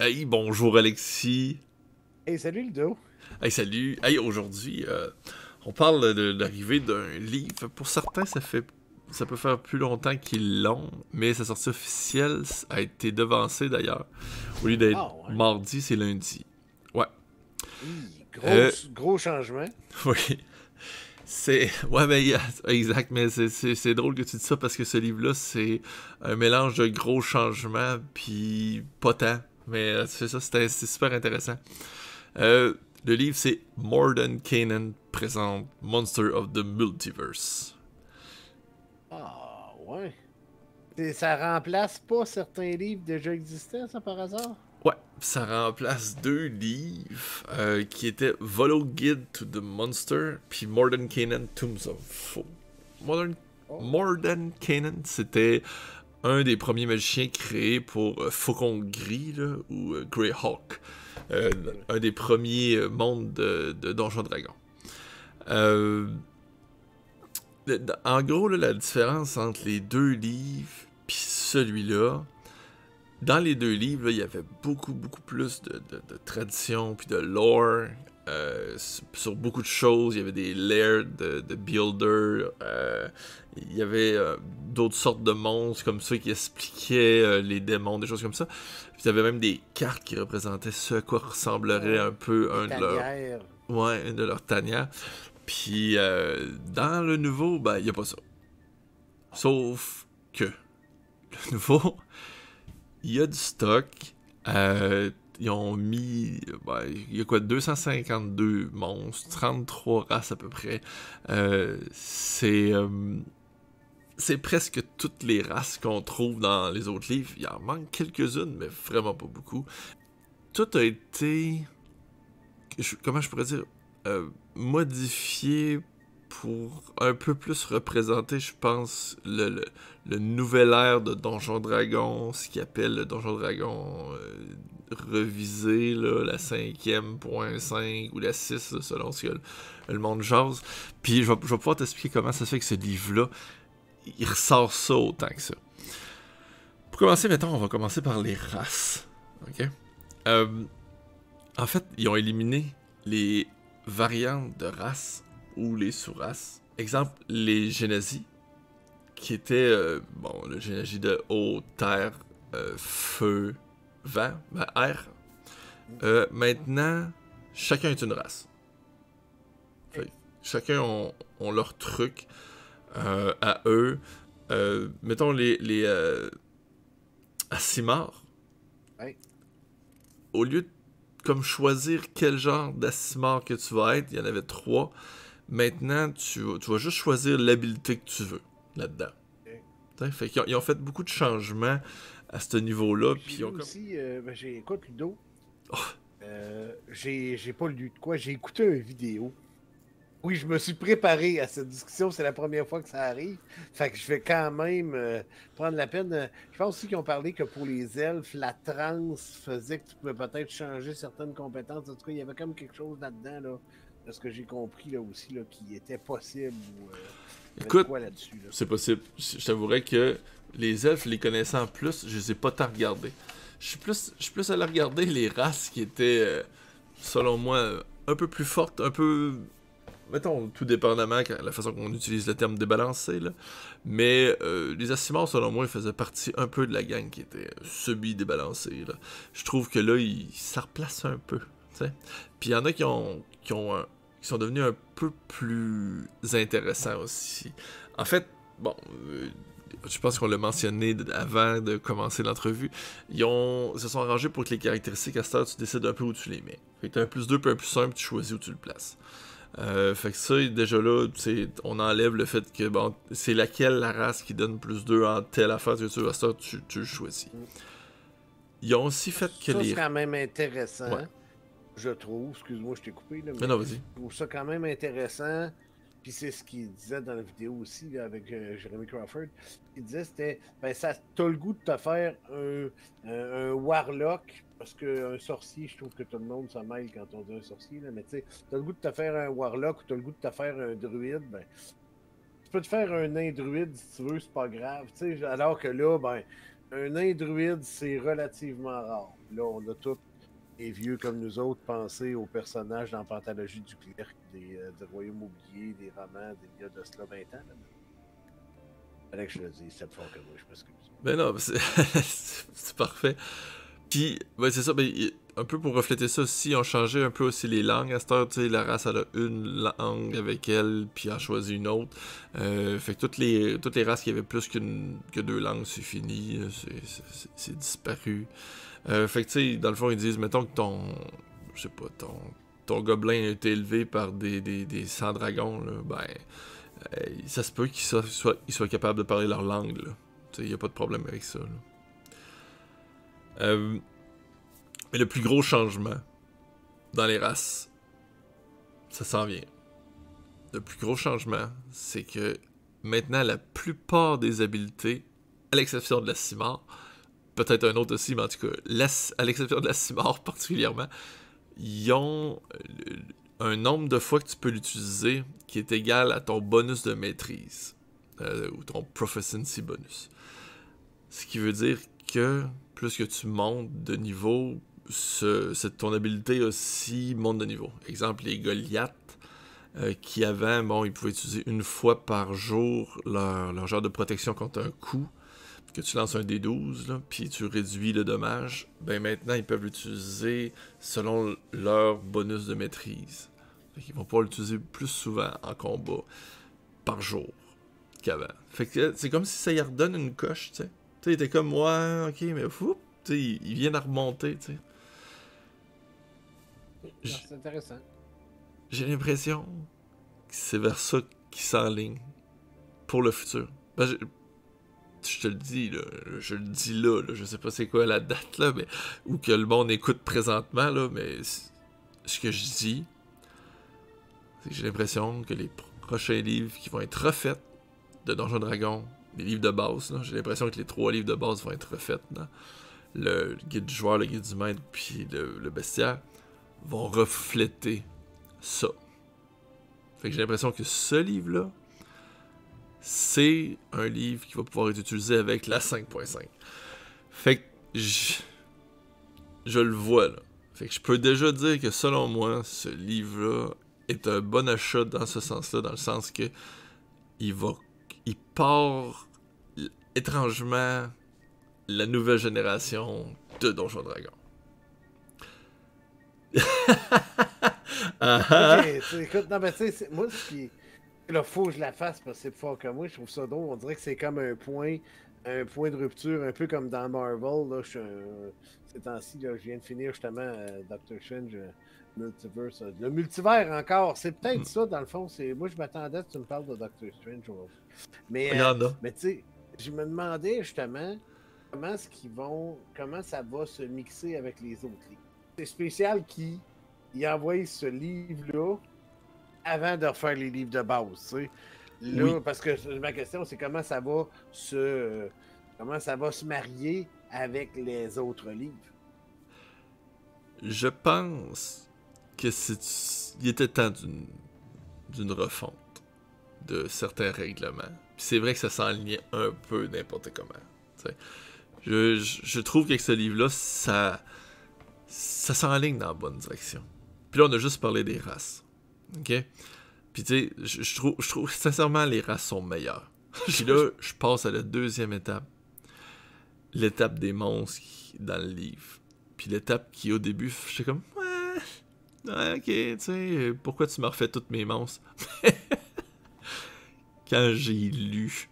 Hey, bonjour Alexis. Hey, salut Ludo. Hey, salut. Hey, aujourd'hui, euh, on parle de, l'arrivée d'un livre. Pour certains, ça fait ça peut faire plus longtemps qu'ils l'ont, mais sa sortie officielle a été devancée d'ailleurs. Au lieu d'être ah, mardi, c'est lundi. Ouais. Euh, gros, changement. Oui. C'est. Ouais, mais exact, mais c'est drôle que tu dis ça parce que ce livre-là, c'est un mélange de gros changements, puis pas tant. Mais euh, c'est ça, c'était super intéressant. Euh, le livre, c'est More Than Canaan présente Monster of the Multiverse. Ah, ouais. ça remplace pas certains livres déjà existants, ça, par hasard? Ouais, ça remplace deux livres euh, qui étaient Volo Guide to the Monster puis More Than Canaan Tombs of Foe. Modern... Oh. More Than Canaan, c'était un des premiers magiciens créés pour euh, Faucon Gris ou euh, Greyhawk. Euh, un des premiers mondes de, de Donjons Dragons. en gros, la différence entre les deux livres puis celui-là, dans les deux livres, il y avait beaucoup, beaucoup plus de, de, tradition puis de lore. Sur beaucoup de choses, il y avait des layers de, de builder, il y avait euh, d'autres sortes de monstres comme ça qui expliquaient euh, les démons, des choses comme ça. Puis il y avait même des cartes qui représentaient ce à quoi ressemblerait un peu un de leurs. Ouais, une de leurs tanières. Puis euh, dans le nouveau, ben, il n'y a pas ça. Sauf que le nouveau, il y a du stock. Ils ont mis, ben, il y a quoi, 252 monstres, 33 races à peu près. c'est c'est presque toutes les races qu'on trouve dans les autres livres. Il en manque quelques-unes, mais vraiment pas beaucoup. Tout a été, comment je pourrais dire, euh, modifié pour un peu plus représenter, je pense, le, nouvel ère de Donjon Dragon, ce qu'il appelle le Donjon Dragon euh, revisé, là, la cinquième point 5 ou la 6, selon ce que le, monde jase. Puis je vais, je pouvoir t'expliquer comment ça se fait que ce livre-là il ressort ça autant que ça. Pour commencer, mettons, on va commencer par les races. OK? Euh, en fait, ils ont éliminé les variantes de races ou les sous-races. Exemple, les génésies, qui étaient, euh, bon, le génésie de eau, terre, euh, feu, vent, ben, air. maintenant, chacun est une race. chacun ont, ont leur truc. Euh, à eux. Euh, mettons les, les euh, Au lieu de comme choisir quel genre d'Assimar que tu vas être, il y en avait trois. Maintenant, tu, tu vas juste choisir l'habilité que tu veux là-dedans. Fait qu'ils ont, fait beaucoup de changements à ce niveau-là. Puis aussi, ben, j'ai écoute Ludo. Oh. j'ai pas lu de quoi, j'ai écouté une vidéo oui, je me suis préparé à cette discussion. C'est la première fois que ça arrive. Fait que je vais quand même euh, prendre la peine. Euh, je pense aussi qu'ils ont parlé que pour les elfes, la transe faisait que tu pouvais peut-être changer certaines compétences. En tout cas, il y avait comme quelque chose là-dedans, là, de ce que j'ai compris là, aussi, là, qui était possible. Euh, Écoute, c'est possible. Je t'avouerais que les elfes, les connaissant plus, je les ai pas tant regardés. Je suis plus, je suis plus allé regarder les races qui étaient, selon moi, un peu plus fortes, un peu mettons, tout dépendamment de la façon qu'on utilise le terme débalancé, là. mais euh, les Assimars, selon moi, ils faisaient partie un peu de la gang qui était semi-débalancée. Je trouve que là, ils, ça replace un peu. Puis il y en a qui ont, qui ont qui sont devenus un peu plus intéressants aussi. En fait, bon, euh, je pense qu'on l'a mentionné avant de commencer l'entrevue, ils, ont, se sont arrangés pour que les caractéristiques à cette tu décides un peu où tu les mets. Fait que as un plus 2 puis un plus 1 tu choisis où tu le places. Euh, fait que ça, déjà là, on enlève le fait que bon, c'est laquelle la race qui donne plus 2 en telle affaire que tu ça, tu, tu le choisis. Ils ont aussi fait que ça, les. c'est quand même intéressant, je trouve. Excuse-moi, je t'ai coupé. Là, mais non, vas-y. Je trouve ça quand même intéressant. Puis c'est ce qu'il disait dans la vidéo aussi avec euh, Jeremy Crawford. Il disait c'était ben ça t'as le goût de te faire un, un Warlock parce qu'un sorcier, je trouve que tout le monde se mêle quand on dit un sorcier, là, mais tu sais, t'as le goût de te faire un warlock ou t'as le goût de te faire un druide, ben, tu peux te faire un nain druide si tu veux, c'est pas grave, tu sais, alors que là, ben, un nain druide, c'est relativement rare. Là, on a tous les vieux comme nous autres pensé aux personnages dans Pantalogie du Clerc, des, euh, Royaumes oubliés, des romans, des a de cela 20 ans. Fallait que je le dise cette fois que moi, je m'excuse. Ben non, c'est parfait. Puis, ouais, c'est ça, ben, un peu pour refléter ça aussi, on changeait un peu aussi les langues. À cette heure, la race, elle a une langue avec elle, puis elle a choisi une autre. Euh, fait que toutes les, toutes les races qui avaient plus qu'une, que deux langues, c'est fini, euh, c'est disparu. Euh, fait que, tu sais, dans le fond, ils disent, mettons que ton, je sais pas, ton, ton gobelin a été élevé par des, des, des 100 dragons, là, ben, ça se peut qu'ils soient- ils soient capables de parler leur langue, là. Tu sais, il n'y a pas de problème avec ça. là. Euh, mais le plus gros changement dans les races, ça s'en vient. Le plus gros changement, c'est que maintenant, la plupart des habiletés, à l'exception de la cimar, peut-être un autre aussi, mais en tout cas, à l'exception de la cimar particulièrement, ils ont euh, un nombre de fois que tu peux l'utiliser qui est égal à ton bonus de maîtrise, euh, ou ton proficiency bonus. Ce qui veut dire que plus que tu montes de niveau, ton habileté aussi monte de niveau. Exemple, les Goliaths, euh, qui avant, bon, ils pouvaient utiliser une fois par jour leur genre de protection contre un coup, que tu lances un D12, là, puis tu réduis le dommage. Ben maintenant, ils peuvent l'utiliser selon leur bonus de maîtrise. Fait qu'ils vont pouvoir l'utiliser plus souvent en combat par jour qu'avant. Fait que c'est comme si ça y redonne une coche, tu sais. Tu sais, comme moi, ok, mais fou, tu sais, il, il vient à remonter, tu sais. Ah, C'est intéressant. J'ai l'impression que c'est vers ça qu'il s'enligne pour le futur. Ben, je, te le dis, là, je le dis là, je sais pas c'est quoi la date, là, mais, ou que le monde écoute présentement, là, mais ce que je dis, c'est que j'ai l'impression que les prochains livres qui vont être refaits de Donjons Dragon, les livres de base, j'ai l'impression que les trois livres de base vont être refaits le guide du joueur, le guide du maître, puis le, le bestiaire, vont refléter ça. Fait que j'ai l'impression que ce livre-là, c'est un livre qui va pouvoir être utilisé avec la 5.5. Fait que je, je le vois là. Fait que je peux déjà dire que selon moi, ce livre-là est un bon achat dans ce sens-là, dans le sens que il va, il part étrangement la nouvelle génération de Donjons Dragon. Ah ah. Ok, tu sais, écoute, non, mais tu sais, c'est- moi, ce qui. Là, faut que je la fasse parce que c'est plus fort que moi. Je trouve ça drôle. On dirait que c'est comme un point, un point de rupture, un peu comme dans Marvel. Là, je Ces temps-ci, là, je viens de finir justement euh, Doctor Strange euh, Multiverse. euh, Le multivers encore, c'est peut-être Mm. ça dans le fond. C'est Moi, je m'attendais que tu me parles de Doctor Strange. aujourd'hui. Mais, y mais tu sais, je me demandais justement comment est-ce qu'ils vont, comment ça va se mixer avec les autres livres. C'est spécial qui a envoyé ce livre-là avant de refaire les livres de base, tu sais. Là, Oui. parce que ma question, c'est comment ça va se comment ça va se marier avec les autres livres? Je pense que c'est il était temps d'une d'une refonte de certains règlements. Puis c'est vrai que ça s'enlignait un peu n'importe comment. je trouve qu'avec ce livre-là, ça ça s'enligne dans la bonne direction. Puis là, on a juste parlé des races. OK? Puis tu sais, je, trouve, je trouve sincèrement les races sont meilleures. Puis là, je passe à la deuxième étape. L'étape des monstres dans le livre. Puis l'étape qui, au début, j'étais comme, ouais, ouais, ok, tu sais, pourquoi tu m'as refait toutes mes monstres? Quand j'ai lu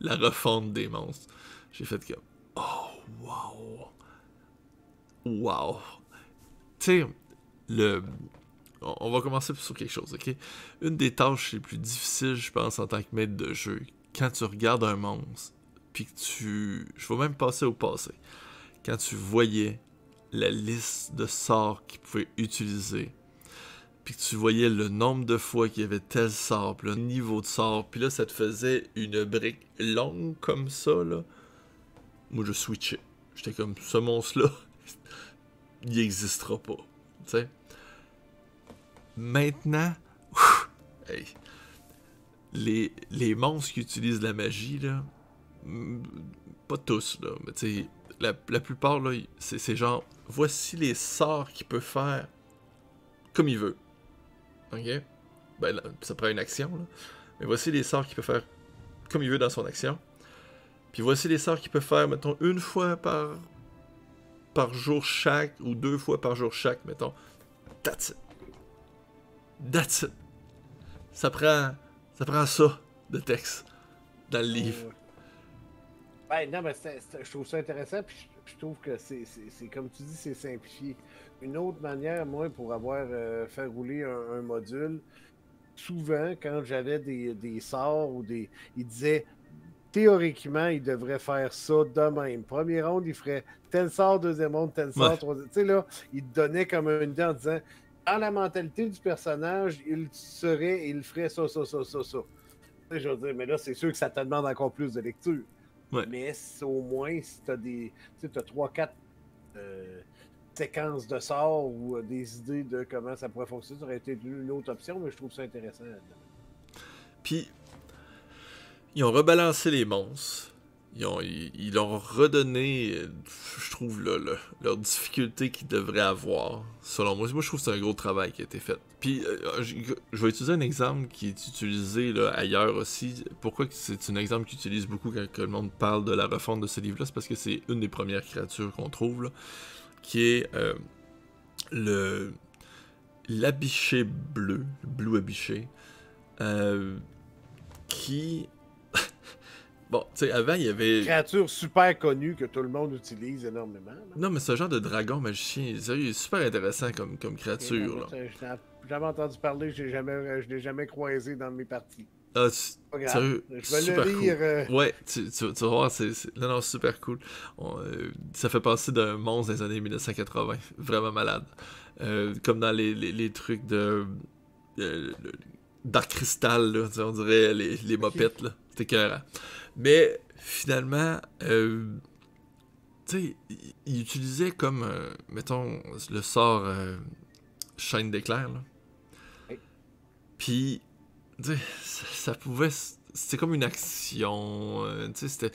la refonte des monstres, j'ai fait comme, oh, wow, wow. Tu sais, le. On va commencer sur quelque chose, ok? Une des tâches les plus difficiles, je pense, en tant que maître de jeu, quand tu regardes un monstre, puis que tu. Je vais même passer au passé quand tu voyais la liste de sorts qu'il pouvait utiliser, puis que tu voyais le nombre de fois qu'il y avait tel sort, puis le niveau de sort, puis là, ça te faisait une brique longue comme ça, là. Moi, je switchais. J'étais comme, ce monstre-là, il existera pas. Tu sais? Maintenant, les, les monstres qui utilisent la magie, là, mm, pas tous, là, mais la, la plupart, là, c'est genre, voici les sorts qu'il peut faire comme il veut. Ok? Ben, ça prend une action, là. Mais voici les sorts qu'il peut faire comme il veut dans son action. Puis voici les sorts qu'il peut faire, mettons, une fois par, par jour chaque, ou deux fois par jour chaque, mettons. That's it. Ça prend, ça prend ça de texte dans le livre. Ben non, mais c'est- c'est- je trouve ça intéressant, puis je, je trouve que c'est- comme tu dis, c'est simplifié. Une autre manière, moi, pour avoir euh, fait rouler un, un module, souvent, quand j'avais des, des sorts ou des. Il disait théoriquement, il devrait faire ça de même. Premier round, il ferait tel sort, deuxième round, tel sort, Ouais. troisième. Tu sais, là, il te donnait comme une idée en disant dans la mentalité du personnage, il serait, il ferait ça, ça, ça, ça, ça. Je veux dire, mais là, c'est sûr que ça te demande encore plus de lecture. Ouais. Mais au moins, si tu as des. Tu sais, as 3-4 séquences de sorts ou euh, des idées de comment ça pourrait fonctionner, ça aurait été une autre option, mais je trouve ça intéressant. Puis, ils ont rebalancé les monstres. Ils, ont, redonné, je trouve, là, le- leur difficulté qu'ils devraient avoir, selon moi. Moi, je trouve que c'est un gros travail qui a été fait. Puis, euh, je, vais utiliser un exemple qui est utilisé ailleurs aussi. Pourquoi c'est un exemple qu'ils utilisent beaucoup quand le monde parle de la refonte de ce livre-là? C'est parce que c'est une des premières créatures qu'on trouve, là, qui est euh, le l'abiché bleu, le blue abiché, euh, qui... bon, tu sais, avant, il y avait... Créature super connue que tout le monde utilise énormément. là. Non, mais ce genre de dragon magicien, sérieux, il est super intéressant comme, comme créature, là. ça, Je n'ai jamais entendu parler, j'ai jamais, je l'ai jamais croisé dans mes parties. Ah. Sérieux, je vais super le lire. euh, Ouais, tu, tu- tu vas voir, c'est, Non, non, super cool. On, euh, ça fait penser d'un monstre des années 1980. Vraiment malade. Euh, comme dans les, les, les trucs de... Dark Crystal, là, on dirait les, les mopettes, là. C'était écœurant. Mais, finalement... euh, tu sais, il, il utilisait comme, euh, mettons, le sort euh, chaîne d'éclair, là. Oui. Puis, tu sais, ça, ça pouvait. C'était comme une action. tu sais,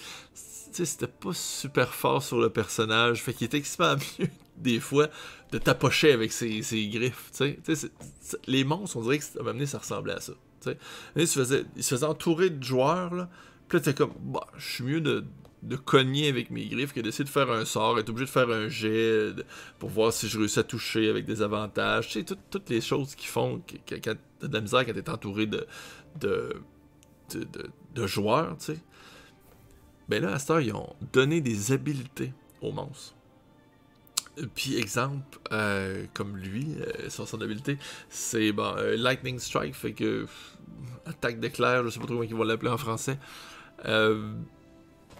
c'était. pas super fort sur le personnage. Fait qu'il était extrêmement mieux, des fois, de tapocher avec ses, ses griffes. Tu sais, les monstres, on dirait que à ça ressemblait à ça. Tu sais. Là, il se faisait, il se faisait entourer de joueurs, là. Puis là, t'es comme, bah, je suis mieux de, de cogner avec mes griffes que d'essayer de faire un sort, être obligé de faire un jet pour voir si je réussis à toucher avec des avantages. Tu sais, tout- toutes les choses qui font que, de la misère quand t'es entouré de, de, de, de- joueurs, tu sais. Ben là, à cette heure, ils ont donné des habiletés aux monstres. Puis, exemple, euh, comme lui, euh, son son d'habileté, c'est bon, euh, Lightning Strike, fait que. attaque d'éclair, je sais pas trop comment ils vont l'appeler en français. Euh,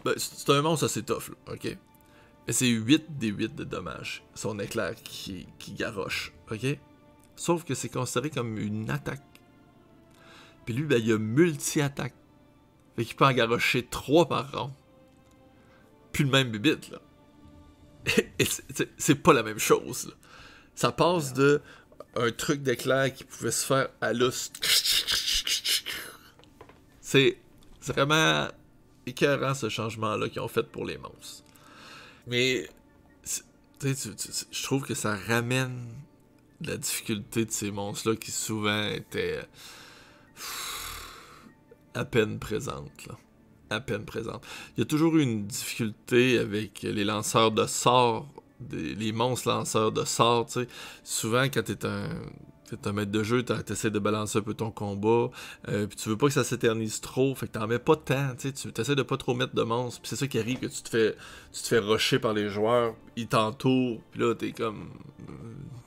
ben, c'est un monstre assez tough, là, ok? Mais c'est 8 des 8 de dommages, son éclair qui, qui garoche, ok? Sauf que c'est considéré comme une attaque. Puis lui, ben, il a multi-attaque. Fait qu'il peut en garocher 3 par round. Puis le même bibite, là. C'est pas la même chose, là. Ça passe de un truc d'éclair qui pouvait se faire à l'os. C'est c'est vraiment écœurant ce changement-là qu'ils ont fait pour les monstres. Mais tu tu- tu- je trouve que ça ramène la difficulté de ces monstres-là qui souvent étaient à peine présentes. Là. À peine présentes. Il y a toujours eu une difficulté avec les lanceurs de sorts, les monstres lanceurs de sorts. tu sais. Souvent, quand t'es un, t'es un maître de jeu, t'essaies de balancer un peu ton combat, euh, puis tu veux pas que ça s'éternise trop, fait que t'en mets pas tant, tu tu essaies de pas trop mettre de monstres, puis c'est ça qui arrive, que tu te fais, tu te fais rusher par les joueurs, ils t'entourent, puis là, t'es comme... euh,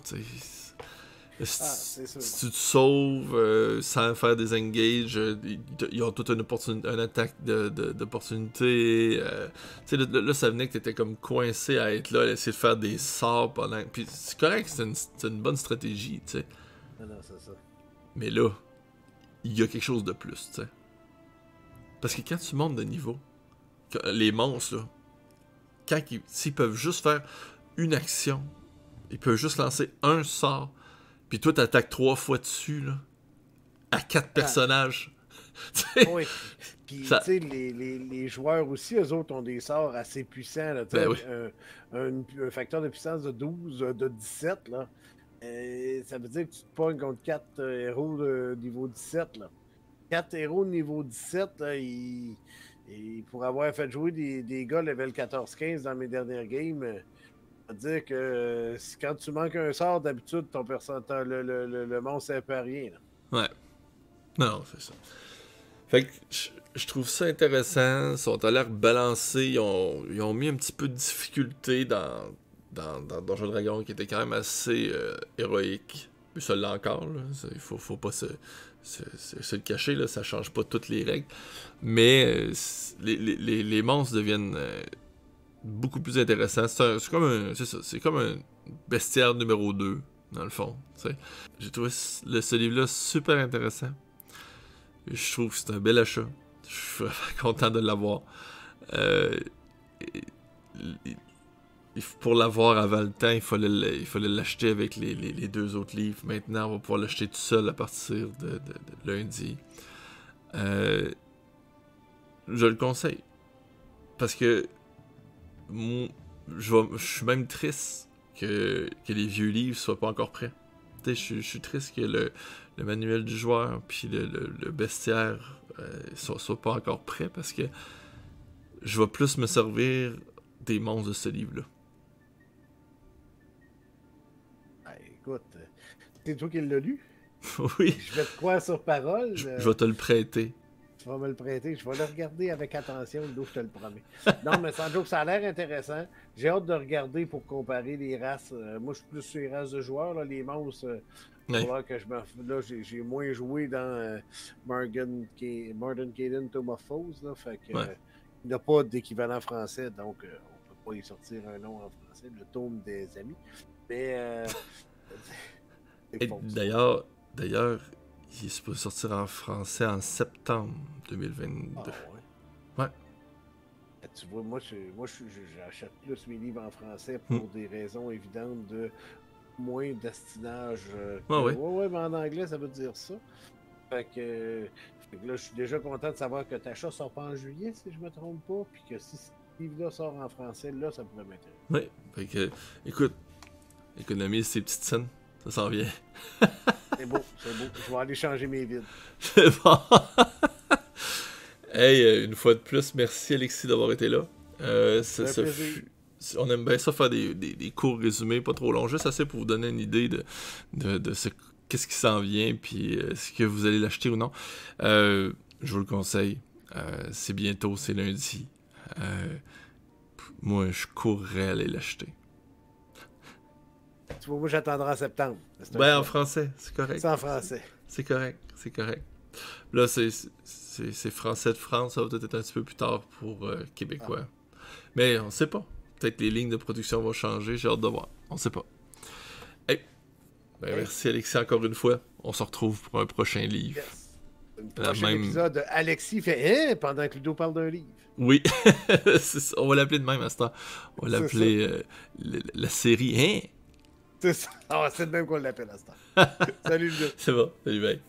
tu Ah, si, tu te sauves euh, sans faire des engages, euh, ils, ils ont toute une, attaque d'opportunité. euh, tu là, ça venait que t'étais comme coincé à être là, à essayer de faire des sorts pendant... Puis c'est correct, c'est une, c'est une bonne stratégie, tu sais. Non, non, c'est ça. Mais là, il y a quelque chose de plus, tu sais. Parce que quand tu montes de niveau, les monstres, là, quand ils, s'ils peuvent juste faire une action, ils peuvent juste lancer un sort, puis toi t'attaques trois fois dessus, là, à quatre personnages. Tu sais, Oui. Puis, tu sais, les, les, les, joueurs aussi, eux autres, ont des sorts assez puissants. Là, ben oui. un, un, facteur de puissance de 12, de 17. Là. Euh, ça veut dire que tu te pognes contre 4 euh, héros de niveau 17. Là. 4 héros de niveau 17, là, ils, pour avoir fait jouer des, gars level 14-15 dans mes dernières games, euh, ça veut dire que quand tu manques un sort, d'habitude, ton le, le, le, le, monstre peut rien. Ouais. Non, c'est ça. Fait que je, trouve ça intéressant. Ils sont l'air balancés. Ils ont mis un petit peu de difficulté dans, dans, dans Dragon qui était quand même assez euh, héroïque. Mais ça l'est encore. Il faut, faut pas se, se, le cacher. Là. Ça change pas toutes les règles. Mais euh, les, les, les, monstres deviennent euh, beaucoup plus intéressants. C'est comme un. Comme un bestiaire numéro 2, dans le fond. J'ai trouvé le, ce livre-là super intéressant. Je trouve que c'est un bel achat. Je suis content de l'avoir. Euh, pour l'avoir avant le temps, il fallait, l'acheter avec les, deux autres livres. Maintenant, on va pouvoir l'acheter tout seul à partir de, lundi. Euh, je le conseille. Parce que je, suis même triste que, les vieux livres soient pas encore prêts. Je, je, suis triste que le, manuel du joueur puis le, le, bestiaire euh, soient, soient, pas encore prêts parce que je vais plus me servir des monstres de ce livre-là. C'est toi qui l'as lu? oui. Je vais te croire sur parole. Je, vais te le prêter. Tu vas me le prêter. Je vais le regarder avec attention, d'où je te le promets. non, mais sans joke, ça a l'air intéressant. J'ai hâte de regarder pour comparer les races. Euh, moi, je suis plus sur les races de joueurs, là, les monstres. Euh, que je Là, j'ai moins joué dans euh, Morgan, Morgan Caden Tomophose. Là, fait que, il n'y a pas d'équivalent français, donc on ne peut pas y sortir un nom en français, le tome des amis. Mais D'ailleurs, d'ailleurs, il est supposé sortir en français en septembre 2022. Ah, ouais? ouais. Tu vois, moi, j'achète plus mes livres en français pour hmm. des raisons évidentes de moins d'astinage. Euh, ouais, ouais. mais en anglais, ça veut dire ça. Fait que, là, je suis déjà content de savoir que ta chat sort pas en juillet, si je me trompe pas, puis que si ce livre-là sort en français, là, ça pourrait m'intéresser. Oui, fait que, écoute, économise ces petites scènes. Ça s'en vient. c'est beau, c'est beau. Je vais aller changer mes vides. C'est bon. hey, euh, une fois de plus, merci Alexis d'avoir été là. Euh, ça, On aime bien ça faire des, des, des, courts résumés, pas trop longs, juste assez pour vous donner une idée de, de, de ce qu'est-ce qui s'en vient, puis euh, est-ce que vous allez l'acheter ou non. Euh, je vous le conseille. C'est bientôt, c'est lundi. moi, je courrais aller l'acheter. Moi, j'attendrai en septembre. Ben, en français, c'est correct. C'est en français. C'est correct, c'est correct. Là, c'est français de France, ça va peut-être être un petit peu plus tard pour euh, Québécois. Mais on sait pas. Peut-être les lignes de production vont changer, j'ai hâte de voir. On sait pas. Hey. Ben, Merci Alexis encore une fois. On se retrouve pour un prochain livre. Un prochain épisode, Alexis fait hein, pendant que Ludo parle d'un livre. Oui, on va l'appeler de même à ce temps. On va l'appeler euh, la série Hein? C'est ça. Ah, c'est de même qu'on l'appelle à ce temps. Salut, le C'est bon. Salut, bye.